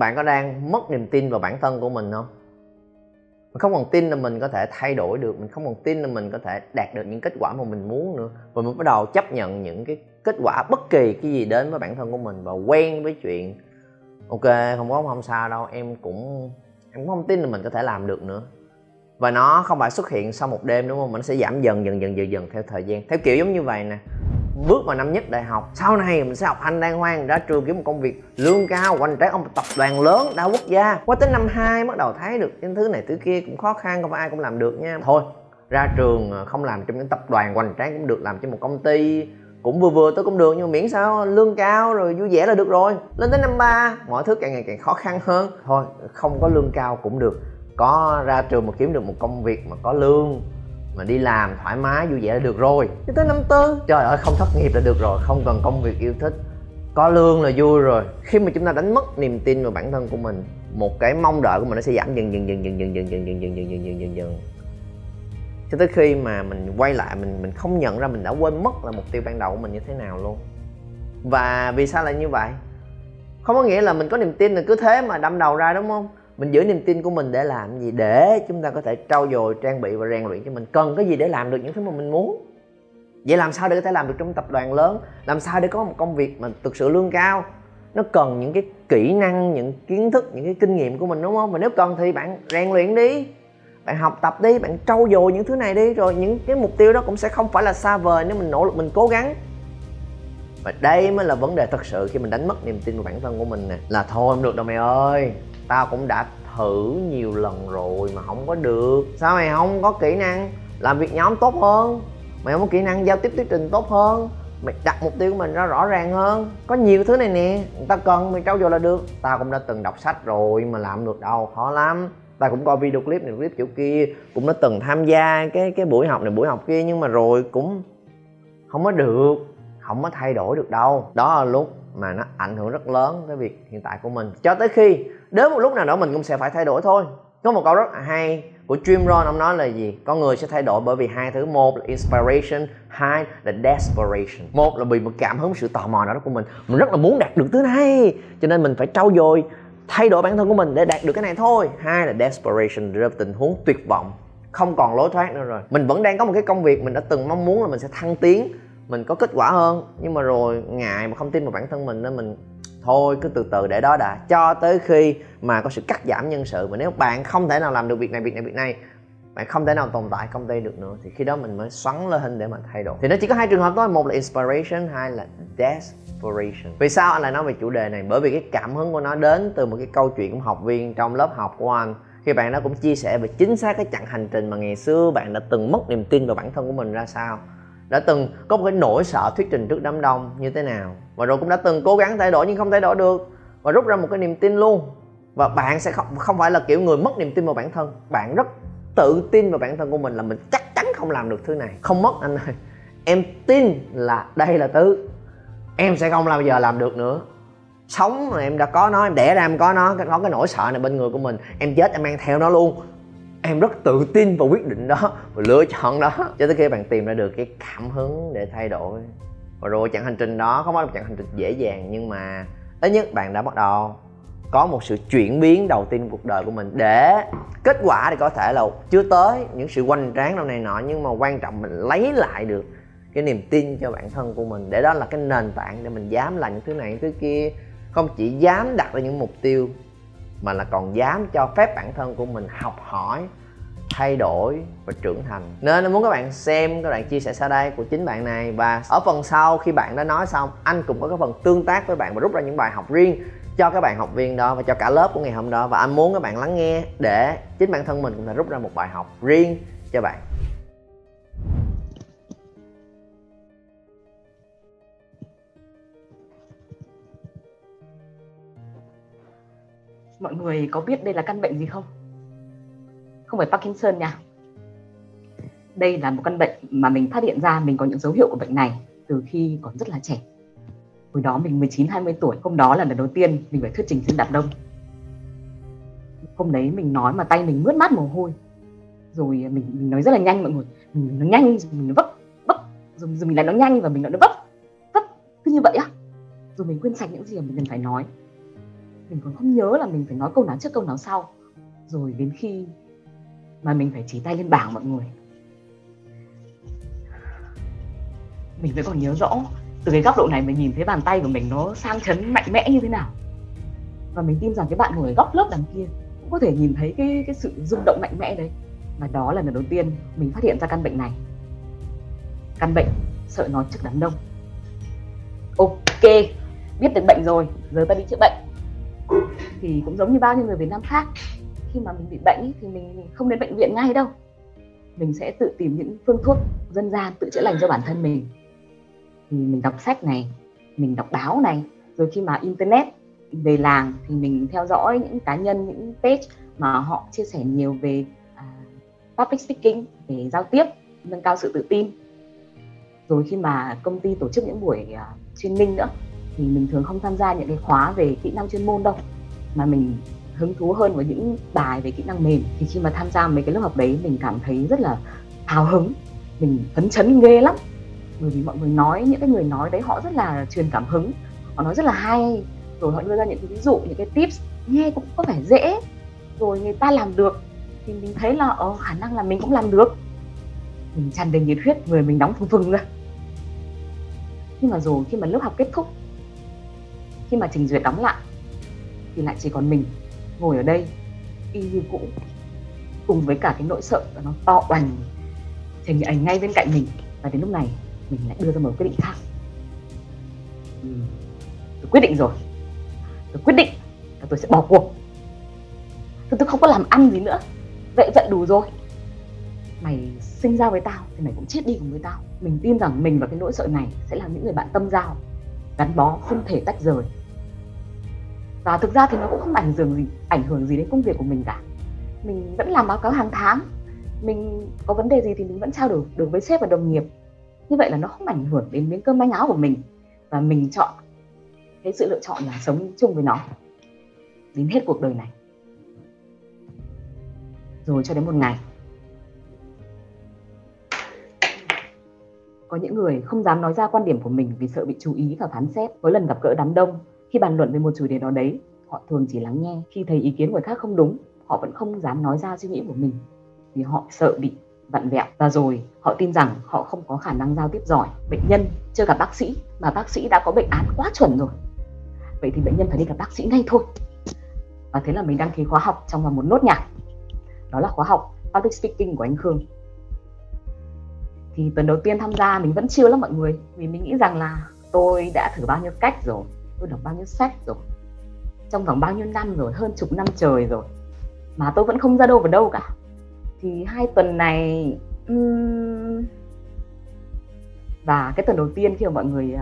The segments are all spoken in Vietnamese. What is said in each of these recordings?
bạn có đang mất niềm tin vào bản thân của mình không? Mình không còn tin là mình có thể thay đổi được, mình không còn tin là mình có thể đạt được những kết quả mà mình muốn nữa. Và mình bắt đầu chấp nhận những cái kết quả bất kỳ cái gì đến với bản thân của mình và quen với chuyện, ok, không có, không sao đâu, em cũng em cũng không tin là mình có thể làm được nữa. Và nó không phải xuất hiện sau một đêm, đúng không? Mình sẽ giảm dần dần dần dần dần theo thời gian. Theo kiểu giống như vậy nè bước vào năm nhất đại học. Sau này mình sẽ học hành đàng hoàng ra trường kiếm một công việc lương cao, hoành tráng, ông tập đoàn lớn, đa quốc gia. Qua tới năm hai bắt đầu thấy được những thứ này thứ kia cũng khó khăn, không phải ai cũng làm được nha. Thôi, ra trường ờ, không làm trong những tập đoàn hoành tráng cũng được, làm trong một công ty cũng vừa vừa tôi cũng được, nhưng mà miễn sao, lương cao rồi vui vẻ là được rồi. Lên tới năm ba, mọi thứ càng ngày càng khó khăn hơn. Thôi, không có lương cao cũng được. Có ra trường mà kiếm được một công việc mà có lương mà đi làm thoải mái vui vẻ là được rồi cho tới năm tư trời ơi không thất nghiệp là được rồi không cần công việc yêu thích có lương là vui rồi khi mà chúng ta đánh mất niềm tin vào bản thân của mình một cái mong đợi của mình nó sẽ giảm dần dần dần dần dần dần dần dần dần dần dần dần dần dần cho tới khi mà mình quay lại mình mình không nhận ra mình đã quên mất là mục tiêu ban đầu của mình như thế nào luôn và vì sao lại như vậy không có nghĩa là mình có niềm tin là cứ thế mà đâm đầu ra đúng không mình giữ niềm tin của mình để làm gì? Để chúng ta có thể trau dồi, trang bị và rèn luyện cho mình. Cần cái gì để làm được những thứ mà mình muốn? Vậy làm sao để có thể làm được trong tập đoàn lớn? Làm sao để có một công việc mà thực sự lương cao? Nó cần những cái kỹ năng, những kiến thức, những cái kinh nghiệm của mình, đúng không? Và nếu cần thì bạn rèn luyện đi. Bạn học tập đi, bạn trau dồi những thứ này đi, rồi những cái mục tiêu đó cũng sẽ không phải là xa vời nếu mình nỗ lực, mình cố gắng và đây mới là vấn đề thật sự khi mình đánh mất niềm tin vào bản thân của mình nè. Là thôi, không được đâu mày ơi. Tao cũng đã thử nhiều lần rồi mà không có được. Sao mày không có kỹ năng làm việc nhóm tốt hơn? Mày không có kỹ năng giao tiếp thuyết trình tốt hơn? Mày đặt mục tiêu của mình ra rõ ràng hơn? Có nhiều thứ này nè. Người ta cần, mày trau dồi là được. Tao cũng đã từng đọc sách rồi mà làm được đâu, khó lắm. Tao cũng coi video clip này, clip kiểu kia. Cũng đã từng tham gia cái cái buổi học này, buổi học kia nhưng mà rồi cũng không có được không có thay đổi được đâu. Đó là lúc mà nó ảnh hưởng rất lớn tới việc hiện tại của mình. Cho tới khi, đến một lúc nào đó mình cũng sẽ phải thay đổi thôi. Có một câu rất hay của Jim Rohn, ông nói là gì? Con người sẽ thay đổi bởi vì hai thứ. Một là inspiration, hai là desperation. Một là vì một cảm hứng sự tò mò nào đó của mình. Mình rất là muốn đạt được thứ này. Cho nên mình phải trau dồi, thay đổi bản thân của mình để đạt được cái này thôi. Hai là desperation, rơi vào tình huống tuyệt vọng. Không còn lối thoát nữa rồi. Mình vẫn đang có một cái công việc mình đã từng mong muốn là mình sẽ thăng tiến mình có kết quả hơn. Nhưng mà rồi ngại mà không tin vào bản thân mình nên mình thôi, cứ từ từ để đó đã. Cho tới khi mà có sự cắt giảm nhân sự mà nếu bạn không thể nào làm được việc này việc này việc này, bạn không thể nào tồn tại công ty được nữa, thì khi đó mình mới xoắn lên để mà thay đổi. Thì nó chỉ có hai trường hợp thôi. Một là inspiration, hai là desperation. Vì sao anh lại nói về chủ đề này? Bởi vì cái cảm hứng của nó đến từ một cái câu chuyện của học viên trong lớp học của anh. Khi bạn đó cũng chia sẻ về chính xác cái chặng hành trình mà ngày xưa bạn đã từng mất niềm tin vào bản thân của mình ra sao đã từng có một cái nỗi sợ thuyết trình trước đám đông như thế nào. Và rồi cũng đã từng cố gắng thay đổi nhưng không thay đổi được. Và rút ra một cái niềm tin luôn. Và bạn sẽ không không phải là kiểu người mất niềm tin vào bản thân. Bạn rất tự tin vào bản thân của mình là mình chắc chắn không làm được thứ này. Không mất anh ơi. Em tin là đây là thứ. Em sẽ không bao giờ làm được nữa. Sống mà em đã có nó, em đẻ ra em có nó, có cái nỗi sợ này bên người của mình, em chết em mang theo nó luôn em rất tự tin vào quyết định đó và lựa chọn đó. Cho tới khi bạn tìm ra được cái cảm hứng để thay đổi. Và rồi chặng hành trình đó, không phải là một chặng hành trình dễ dàng, nhưng mà ít nhất bạn đã bắt đầu có một sự chuyển biến đầu tiên cuộc đời của mình. Để kết quả thì có thể là chưa tới những sự quanh tráng đâu này nọ, nhưng mà quan trọng mình lấy lại được cái niềm tin cho bản thân của mình. Để đó là cái nền tảng để mình dám làm những thứ này, những thứ kia. Không chỉ dám đặt ra những mục tiêu mà là còn dám cho phép bản thân của mình học hỏi, thay đổi và trưởng thành. Nên muốn các bạn xem các bạn chia sẻ sau đây của chính bạn này. Và ở phần sau khi bạn đã nói xong, anh cũng có cái phần tương tác với bạn và rút ra những bài học riêng cho các bạn học viên đó và cho cả lớp của ngày hôm đó. Và anh muốn các bạn lắng nghe để chính bản thân mình cũng thể rút ra một bài học riêng cho bạn. Mọi người có biết đây là căn bệnh gì không? Không phải Parkinson nha. Đây là một căn bệnh mà mình phát hiện ra mình có những dấu hiệu của bệnh này từ khi còn rất là trẻ. Hồi đó mình 19 20 tuổi hôm đó là lần đầu tiên mình phải thuyết trình trên đám đông. Hôm đấy mình nói mà tay mình mướt mát mồ hôi rồi mình, mình nói rất là nhanh mọi người. Mình nói nhanh rồi mình nói vấp vấp rồi, rồi mình lại nói nhanh và mình nói nó vấp vấp cứ như vậy á. Rồi mình quên sạch những gì mà mình cần phải nói mình còn không nhớ là mình phải nói câu nào trước, câu nào sau. Rồi đến khi mà mình phải chỉ tay lên bảng mọi người. Mình vẫn còn nhớ rõ, từ cái góc độ này mình nhìn thấy bàn tay của mình nó sang chấn mạnh mẽ như thế nào. Và mình tin rằng cái bạn ngồi ở góc lớp đằng kia cũng có thể nhìn thấy cái cái sự rung động mạnh mẽ đấy. Và đó là lần đầu tiên mình phát hiện ra căn bệnh này. Căn bệnh sợ nói trước đám đông. Ok, biết được bệnh rồi, giờ ta đi chữa bệnh thì cũng giống như bao nhiêu người Việt Nam khác. Khi mà mình bị bệnh thì mình không đến bệnh viện ngay đâu. Mình sẽ tự tìm những phương thuốc dân gian tự chữa lành cho bản thân mình. Thì mình đọc sách này mình đọc báo này rồi khi mà internet về làng thì mình theo dõi những cá nhân những page mà họ chia sẻ nhiều về uh, public speaking về giao tiếp nâng cao sự tự tin. Rồi khi mà công ty tổ chức những buổi uh, training nữa thì mình thường không tham gia những cái khóa về kỹ năng chuyên môn đâu mà mình hứng thú hơn với những bài về kỹ năng mềm, thì khi mà tham gia mấy cái lớp học đấy, mình cảm thấy rất là hào hứng, mình phấn chấn ghê lắm. Bởi vì mọi người nói, những cái người nói đấy họ rất là truyền cảm hứng, họ nói rất là hay, rồi họ đưa ra những cái ví dụ, những cái tips, nghe cũng có vẻ dễ, rồi người ta làm được, thì mình thấy là ờ khả năng là mình cũng làm được. Mình tràn đầy nhiệt huyết, người mình đóng phừng phừng ra. Nhưng mà rồi khi mà lớp học kết thúc, khi mà trình duyệt đóng lại thì lại chỉ còn mình ngồi ở đây y như cũ cùng với cả cái nỗi sợ và nó to oành như ảnh ngay bên cạnh mình. Và đến lúc này mình lại đưa ra một quyết định khác. Ừ. tôi quyết định rồi. Tôi quyết định là tôi sẽ bỏ cuộc. Tôi, tôi không có làm ăn gì nữa. Vậy vậy đủ rồi. Mày sinh ra với tao thì mày cũng chết đi cùng với tao. Mình tin rằng mình và cái nỗi sợ này sẽ là những người bạn tâm giao gắn bó không thể tách rời và thực ra thì nó cũng không ảnh hưởng gì, ảnh hưởng gì đến công việc của mình cả. Mình vẫn làm báo cáo hàng tháng. Mình có vấn đề gì thì mình vẫn trao đổi được với sếp và đồng nghiệp. Như vậy là nó không ảnh hưởng đến miếng cơm manh áo của mình. Và mình chọn cái sự lựa chọn là sống chung với nó đến hết cuộc đời này. Rồi cho đến một ngày. Có những người không dám nói ra quan điểm của mình vì sợ bị chú ý và phán xét. Với lần gặp gỡ đám đông khi bàn luận về một chủ đề nào đấy, họ thường chỉ lắng nghe. Khi thấy ý kiến của người khác không đúng, họ vẫn không dám nói ra suy nghĩ của mình, vì họ sợ bị vặn vẹo. Và rồi, họ tin rằng họ không có khả năng giao tiếp giỏi. Bệnh nhân chưa gặp bác sĩ, mà bác sĩ đã có bệnh án quá chuẩn rồi. Vậy thì bệnh nhân phải đi gặp bác sĩ ngay thôi. Và thế là mình đăng ký khóa học trong vòng một nốt nhạc. Đó là khóa học public speaking của anh Khương. Thì tuần đầu tiên tham gia mình vẫn chưa lắm mọi người, vì mình nghĩ rằng là tôi đã thử bao nhiêu cách rồi tôi đọc bao nhiêu sách rồi. Trong vòng bao nhiêu năm rồi hơn chục năm trời rồi mà tôi vẫn không ra đâu vào đâu cả. Thì hai tuần này um... và cái tuần đầu tiên khi mà mọi người uh,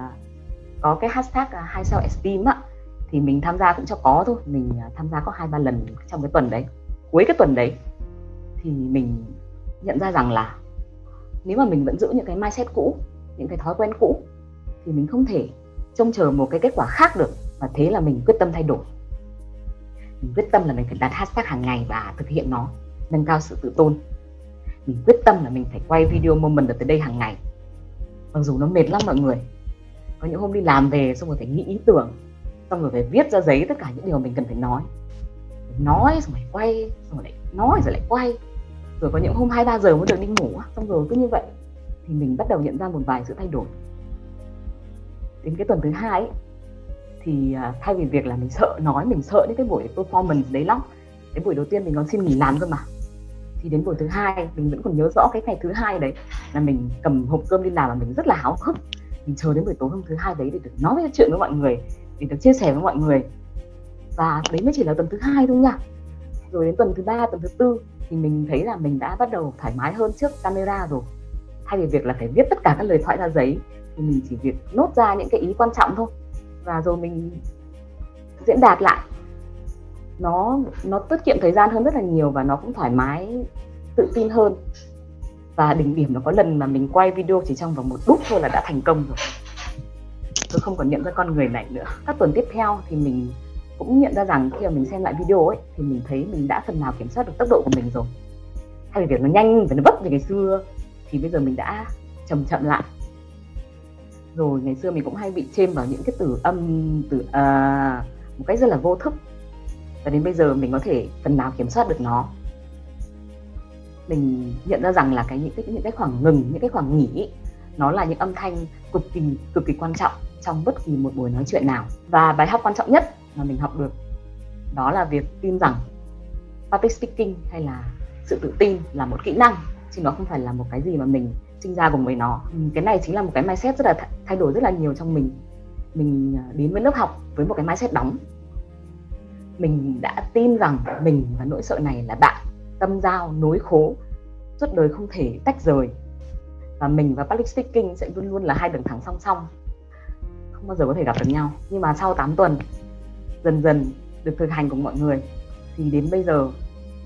có cái hashtag uh, hai sao esteem á thì mình tham gia cũng cho có thôi. Mình uh, tham gia có hai ba lần trong cái tuần đấy. Cuối cái tuần đấy thì mình nhận ra rằng là nếu mà mình vẫn giữ những cái mindset cũ những cái thói quen cũ thì mình không thể trông chờ một cái kết quả khác được, và thế là mình quyết tâm thay đổi. Mình quyết tâm là mình phải đặt hashtag hàng ngày và thực hiện nó, nâng cao sự tự tôn. Mình quyết tâm là mình phải quay video moment ở tới đây hàng ngày. Mặc dù nó mệt lắm mọi người. Có những hôm đi làm về xong rồi phải nghĩ ý tưởng, xong rồi phải viết ra giấy tất cả những điều mình cần phải nói. Nói xong rồi quay, xong rồi lại nói rồi lại quay. Rồi có những hôm hai, ba giờ mới được đi ngủ xong rồi cứ như vậy. Thì mình bắt đầu nhận ra một vài sự thay đổi đến cái tuần thứ hai ấy, thì à, thay vì việc là mình sợ nói mình sợ những cái buổi performance đấy lắm cái buổi đầu tiên mình còn xin nghỉ làm cơ mà. Thì đến buổi thứ hai mình vẫn còn nhớ rõ cái ngày thứ hai đấy là mình cầm hộp cơm đi làm và mình rất là háo hức. Mình chờ đến buổi tối hôm thứ hai đấy để được nói chuyện với mọi người để được chia sẻ với mọi người. Và đấy mới chỉ là tuần thứ hai thôi nha. Rồi đến tuần thứ ba tuần thứ tư thì mình thấy là mình đã bắt đầu thoải mái hơn trước camera rồi. Thay vì việc là phải viết tất cả các lời thoại ra giấy thì mình chỉ việc nốt ra những cái ý quan trọng thôi. Và rồi mình diễn đạt lại. Nó nó tiết kiệm thời gian hơn rất là nhiều và nó cũng thoải mái, tự tin hơn. Và đỉnh điểm nó có lần mà mình quay video chỉ trong vòng một đúc thôi là đã thành công rồi. Tôi không còn nhận ra con người này nữa. Các tuần tiếp theo thì mình cũng nhận ra rằng khi mà mình xem lại video ấy, thì mình thấy mình đã phần nào kiểm soát được tốc độ của mình rồi. Thay vì việc nó nhanh và nó vấp như ngày xưa, thì bây giờ mình đã chậm chậm lại rồi ngày xưa mình cũng hay bị chêm vào những cái từ âm từ à, một cách rất là vô thức. Và đến bây giờ mình có thể phần nào kiểm soát được nó. Mình nhận ra rằng là cái những cái những cái khoảng ngừng những cái khoảng nghỉ nó là những âm thanh cực kỳ cực kỳ quan trọng trong bất kỳ một buổi nói chuyện nào. Và bài học quan trọng nhất mà mình học được đó là việc tin rằng public speaking hay là sự tự tin là một kỹ năng chứ nó không phải là một cái gì mà mình sinh ra cùng với nó. Ừ, cái này chính là một cái mindset rất là thay đổi rất là nhiều trong mình. Mình à, đến với lớp học với một cái mindset đóng. Mình đã tin rằng mình và nỗi sợ này là bạn. Tâm giao, nối khố, suốt đời không thể tách rời. Và mình và public speaking sẽ luôn luôn là hai đường thẳng song song. Không bao giờ có thể gặp được nhau. Nhưng mà sau 8 tuần, dần dần được thực hành cùng mọi người, thì đến bây giờ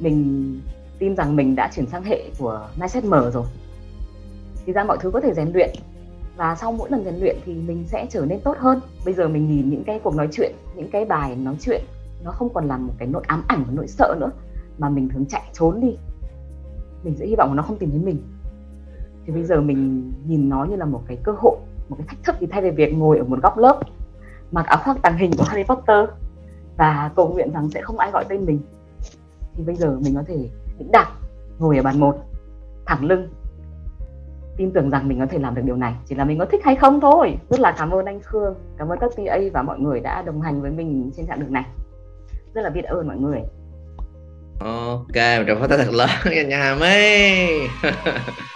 mình tin rằng mình đã chuyển sang hệ của mindset mở rồi thì ra mọi thứ có thể rèn luyện. Và sau mỗi lần rèn luyện thì mình sẽ trở nên tốt hơn. Bây giờ mình nhìn những cái cuộc nói chuyện, những cái bài nói chuyện, nó không còn là một cái nỗi ám ảnh và nỗi sợ nữa, mà mình thường chạy trốn đi. Mình sẽ hy vọng nó không tìm thấy mình. Thì bây giờ mình nhìn nó như là một cái cơ hội, một cái thách thức thì thay vì việc ngồi ở một góc lớp, mặc áo khoác tàng hình của Harry Potter và cầu nguyện rằng sẽ không ai gọi tên mình. Thì bây giờ mình có thể đĩnh đạc ngồi ở bàn một, thẳng lưng tin tưởng rằng mình có thể làm được điều này. Chỉ là mình có thích hay không thôi. Rất là cảm ơn anh Khương cảm ơn các TA và mọi người đã đồng hành với mình trên chặng đường này. Rất là biết ơn mọi người. Ok một tràng pháo tay thật lớn nha nhà mấy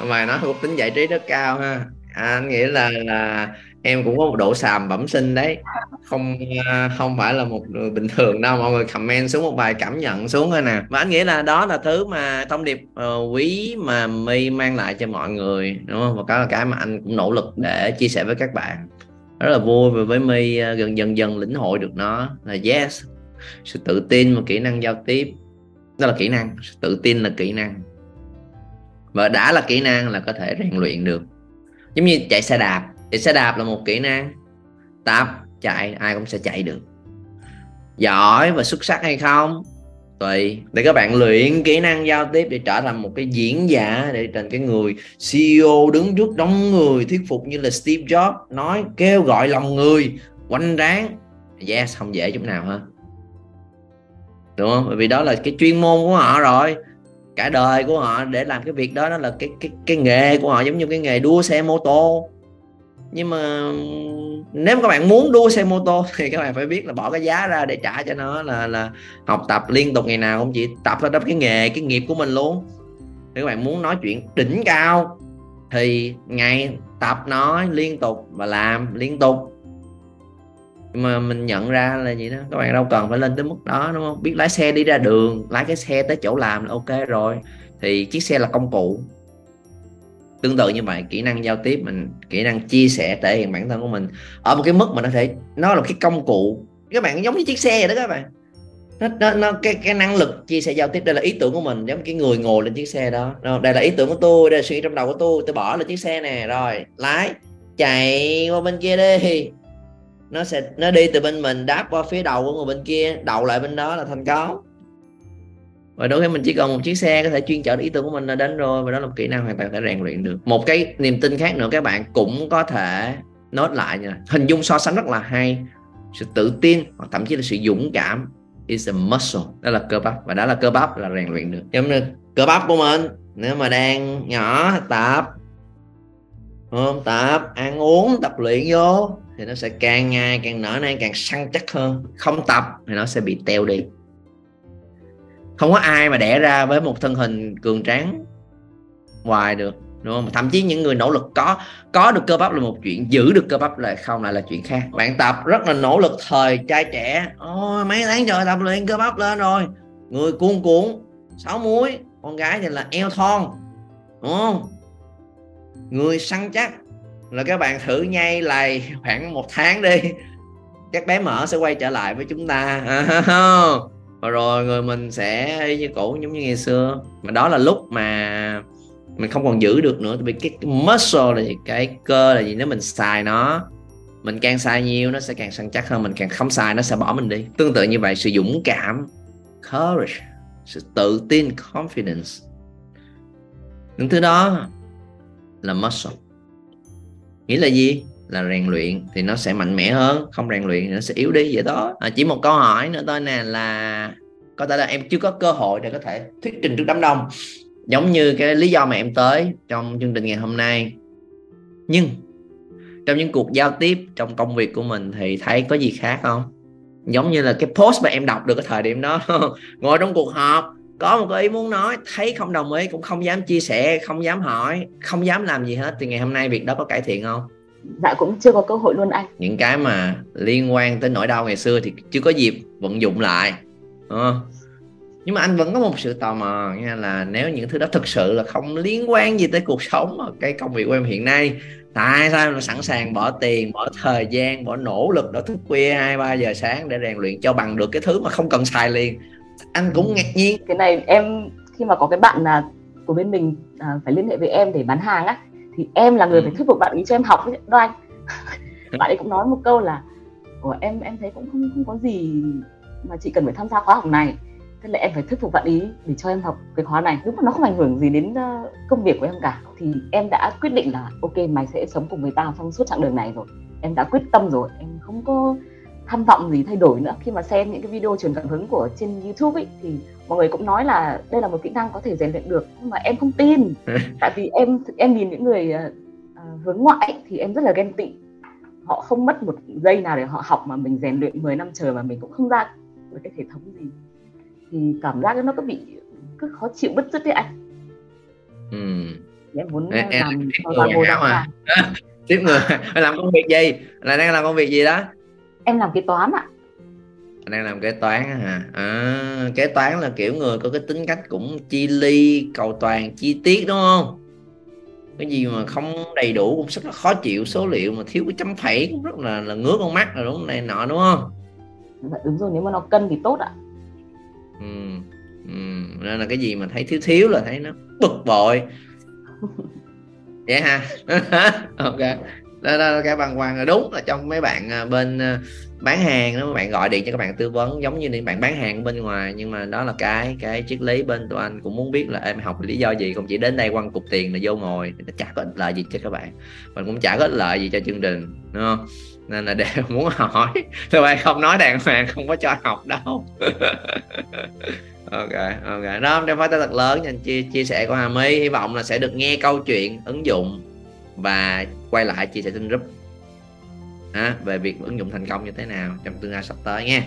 mày nói cũng tính giải trí rất cao ha. À, anh nghĩ là là em cũng có một độ sàm bẩm sinh đấy. Không à, không phải là một người bình thường đâu mọi người comment xuống một bài cảm nhận xuống thôi nè. Mà anh nghĩ là đó là thứ mà thông điệp uh, quý mà my mang lại cho mọi người đúng không? Và cái là cái mà anh cũng nỗ lực để chia sẻ với các bạn. Rất là vui và với my uh, gần dần dần lĩnh hội được nó là yes sự tự tin và kỹ năng giao tiếp. Đó là kỹ năng sự tự tin là kỹ năng. Và đã là kỹ năng là có thể rèn luyện được. Giống như chạy xe đạp thì xe đạp là một kỹ năng. Tập chạy ai cũng sẽ chạy được. Giỏi và xuất sắc hay không? Tùy. Để các bạn luyện kỹ năng giao tiếp để trở thành một cái diễn giả để thành cái người CEO đứng trước đông người thuyết phục như là Steve Jobs nói kêu gọi lòng người quanh ráng. Yes không dễ chút nào ha, đúng không? Bởi vì đó là cái chuyên môn của họ rồi. Cả đời của họ để làm cái việc đó đó là cái cái cái nghề của họ giống như cái nghề đua xe mô tô nhưng mà nếu các bạn muốn đua xe mô tô thì các bạn phải biết là bỏ cái giá ra để trả cho nó là là học tập liên tục ngày nào cũng chỉ tập ra đắp cái nghề, cái nghiệp của mình luôn. Nếu các bạn muốn nói chuyện đỉnh cao thì ngày tập nói liên tục và làm liên tục. Mà mình nhận ra là gì đó, các bạn đâu cần phải lên tới mức đó, đúng không? Biết lái xe đi ra đường, lái cái xe tới chỗ làm là ok rồi. Thì chiếc xe là công cụ tương tự như vậy kỹ năng giao tiếp mình kỹ năng chia sẻ thể hiện bản thân của mình ở một cái mức mà nó thể nó là cái công cụ. Các bạn giống như chiếc xe vậy đó các bạn. Nó, nó, nó cái cái năng lực chia sẻ giao tiếp đây là ý tưởng của mình giống cái người ngồi lên chiếc xe đó. Đây là ý tưởng của tôi đây là suy nghĩ trong đầu của tôi tôi bỏ lên chiếc xe nè rồi lái chạy qua bên kia đi. Nó sẽ nó đi từ bên mình đáp qua phía đầu của người bên kia đầu lại bên đó là thành công và đôi khi mình, chỉ cần một chiếc xe có thể chuyên chở ý tưởng của mình là đến rồi, và đó là một kỹ năng hoàn toàn thể rèn luyện được. Một cái niềm tin khác nữa, các bạn cũng có thể nốt lại nha, hình dung so sánh rất là hay. Sự tự tin, hoặc thậm chí là sự dũng cảm is a muscle. Đó là cơ bắp, và đó là cơ bắp là rèn luyện được. Giống như cơ bắp của mình, nếu mà đang nhỏ, tập không? Tập, ăn uống, tập luyện vô, thì nó sẽ càng ngày càng nở nang, càng săn chắc hơn. Không tập thì nó sẽ bị teo đi không có ai mà đẻ ra với một thân hình cường tráng hoài được, đúng không? Thậm chí những người nỗ lực có có được cơ bắp là một chuyện, giữ được cơ bắp là không lại là chuyện khác. Bạn tập rất là nỗ lực thời trai trẻ. Ôi, mấy tháng trời tập luyện cơ bắp lên rồi. Người cuồn cuốn sáu muối con gái thì là eo thon, đúng không? Người săn chắc là các bạn thử nhay lầy khoảng một tháng đi. Các bé mở sẽ quay trở lại với chúng ta. và rồi người mình sẽ như cũ giống như ngày xưa. Mà đó là lúc mà mình không còn giữ được nữa vì cái, cái muscle là gì? Cái cơ là gì? Nếu mình xài nó mình càng xài nhiều nó sẽ càng săn chắc hơn. Mình càng không xài nó sẽ bỏ mình đi. Tương tự như vậy sự dũng cảm courage sự tự tin confidence. Những thứ đó là muscle. Nghĩa là gì? Là rèn luyện thì nó sẽ mạnh mẽ hơn không rèn luyện thì nó sẽ yếu đi vậy đó. À, chỉ một câu hỏi nữa thôi nè là có thể là em chưa có cơ hội để có thể thuyết trình trước đám đông. Giống như cái lý do mà em tới trong chương trình ngày hôm nay. Nhưng trong những cuộc giao tiếp trong công việc của mình thì thấy có gì khác không? Giống như là cái post mà em đọc được cái thời điểm đó ngồi trong cuộc họp có một cái ý muốn nói thấy không đồng ý cũng không dám chia sẻ không dám hỏi không dám làm gì hết. Thì ngày hôm nay việc đó có cải thiện không? Dạ cũng chưa có cơ hội luôn anh. Những cái mà liên quan tới nỗi đau ngày xưa thì chưa có dịp vận dụng lại à. nhưng mà anh vẫn có một sự tò mò nha là nếu những thứ đó thực sự là không liên quan gì tới cuộc sống cái công việc của em hiện nay tại sao nó sẵn sàng bỏ tiền bỏ thời gian bỏ nỗ lực đó thức khuya hai ba giờ sáng để rèn luyện cho bằng được cái thứ mà không cần xài liền? Anh cũng ngạc nhiên. Cái này em khi mà có cái bạn là của bên mình à, phải liên hệ với em để bán hàng á thì em là người ừ. phải thuyết phục bạn ấy cho em học đó anh. Bạn ấy cũng nói một câu là của em em thấy cũng không không có gì mà chị cần phải tham gia khóa học này. Thế là em phải thuyết phục bạn ý để cho em học cái khóa này. Lúc mà nó không ảnh hưởng gì đến uh, công việc của em cả. Thì em đã quyết định là ok mày sẽ sống cùng với tao trong suốt chặng đường này rồi. Em đã quyết tâm rồi. Em không có tham vọng gì thay đổi nữa. Khi mà xem những cái video truyền cảm hứng của trên YouTube ấy thì mọi người cũng nói là đây là một kỹ năng có thể rèn luyện được. Nhưng mà em không tin. Tại vì em em nhìn những người uh, hướng ngoại thì em rất là ghen tị. Họ không mất một giây nào để họ học mà mình rèn luyện 10 năm trời mà mình cũng không ra được cái hệ thống gì. Thì cảm giác nó có bị cứ khó chịu bứt rứt đấy anh. Ừ. em muốn em, làm cho ra à tiếp người làm công việc gì? Là đang làm công việc gì đó em làm kế toán ạ. Đang làm kế toán hả? À, kế toán là kiểu người có cái tính cách cũng chi ly cầu toàn chi tiết đúng không? Cái gì mà không đầy đủ cũng rất là khó chịu số liệu mà thiếu cái chấm phẩy cũng rất là là ngứa con mắt rồi đúng này nọ đúng không? Dạ, đúng rồi nếu mà nó cân thì tốt ạ. Ừ. Ừ. nên là cái gì mà thấy thiếu thiếu là thấy nó bực bội. Vậy ha. Ok đó, đó cái băn khoăn là ờ, đúng là trong mấy bạn ờ, bên ờ, bán hàng đó bạn gọi điện cho các bạn tư vấn giống như những bạn bán hàng bên ngoài nhưng mà đó là cái cái triết lý bên tụi anh cũng muốn biết là em học lý do gì? Không chỉ đến đây quăng cục tiền là vô ngồi nó chả có ích lợi gì cho các bạn mình cũng chả có ích lợi gì cho chương trình đúng không? Nên là đều muốn hỏi tụi bạn không nói đàng hoàng không có cho học đâu. Ok ok. Đó em phải tới thật lớn nhanh chia chia sẻ của hà my hy vọng là sẽ được nghe câu chuyện ứng dụng và quay lại chia sẻ trên group. À, về việc ứng dụng thành công như thế nào trong tương lai sắp tới nha.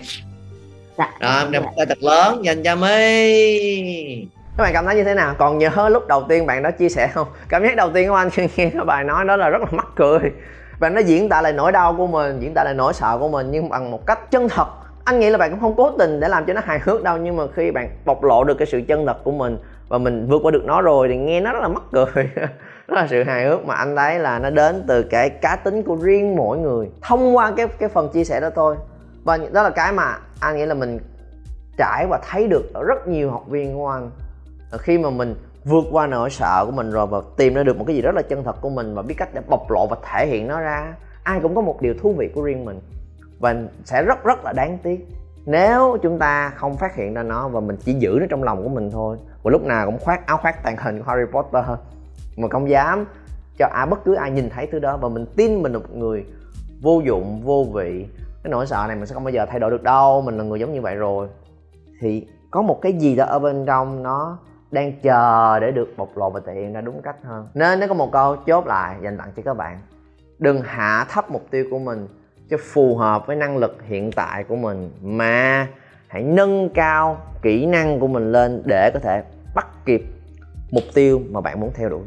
Dạ, đem phái tay thật lớn dành cho my các bạn cảm thấy như thế nào? Còn nhớ lúc đầu tiên bạn đó chia sẻ không? Cảm giác đầu tiên của anh khi nghe các bài nói đó là rất là mắc cười. Và nó diễn tả lại nỗi đau của mình diễn tả lại nỗi sợ của mình nhưng bằng một cách chân thật. Anh nghĩ là bạn cũng không cố tình để làm cho nó hài hước đâu nhưng mà khi bạn bộc lộ được cái sự chân thật của mình và mình vượt qua được nó rồi thì nghe nó rất là mắc cười đó là sự hài hước mà anh thấy là nó đến từ cái cá tính của riêng mỗi người. Thông qua cái cái phần chia sẻ đó thôi. Và đó là cái mà anh nghĩ là mình trải và thấy được ở rất nhiều học viên của anh. Khi mà mình vượt qua nỗi sợ của mình rồi và tìm ra được một cái gì rất là chân thật của mình và biết cách để bộc lộ và thể hiện nó ra, ai cũng có một điều thú vị của riêng mình. Và sẽ rất rất là đáng tiếc. Nếu chúng ta không phát hiện ra nó và mình chỉ giữ nó trong lòng của mình thôi, và lúc nào cũng khoác, áo khoác tàng hình của Harry Potter mà không dám cho ai, bất cứ ai nhìn thấy thứ đó và mình tin mình là một người vô dụng, vô vị. Cái nỗi sợ này mình sẽ không bao giờ thay đổi được đâu, mình là người giống như vậy rồi. Thì có một cái gì đó ở bên trong nó đang chờ để được bộc lộ và thể hiện ra đúng cách hơn. Nên nếu có một câu chốt lại, dành tặng cho các bạn. Đừng hạ thấp mục tiêu của mình cho phù hợp với năng lực hiện tại của mình, mà hãy nâng cao kỹ năng của mình lên để có thể bắt kịp mục tiêu mà bạn muốn theo đuổi.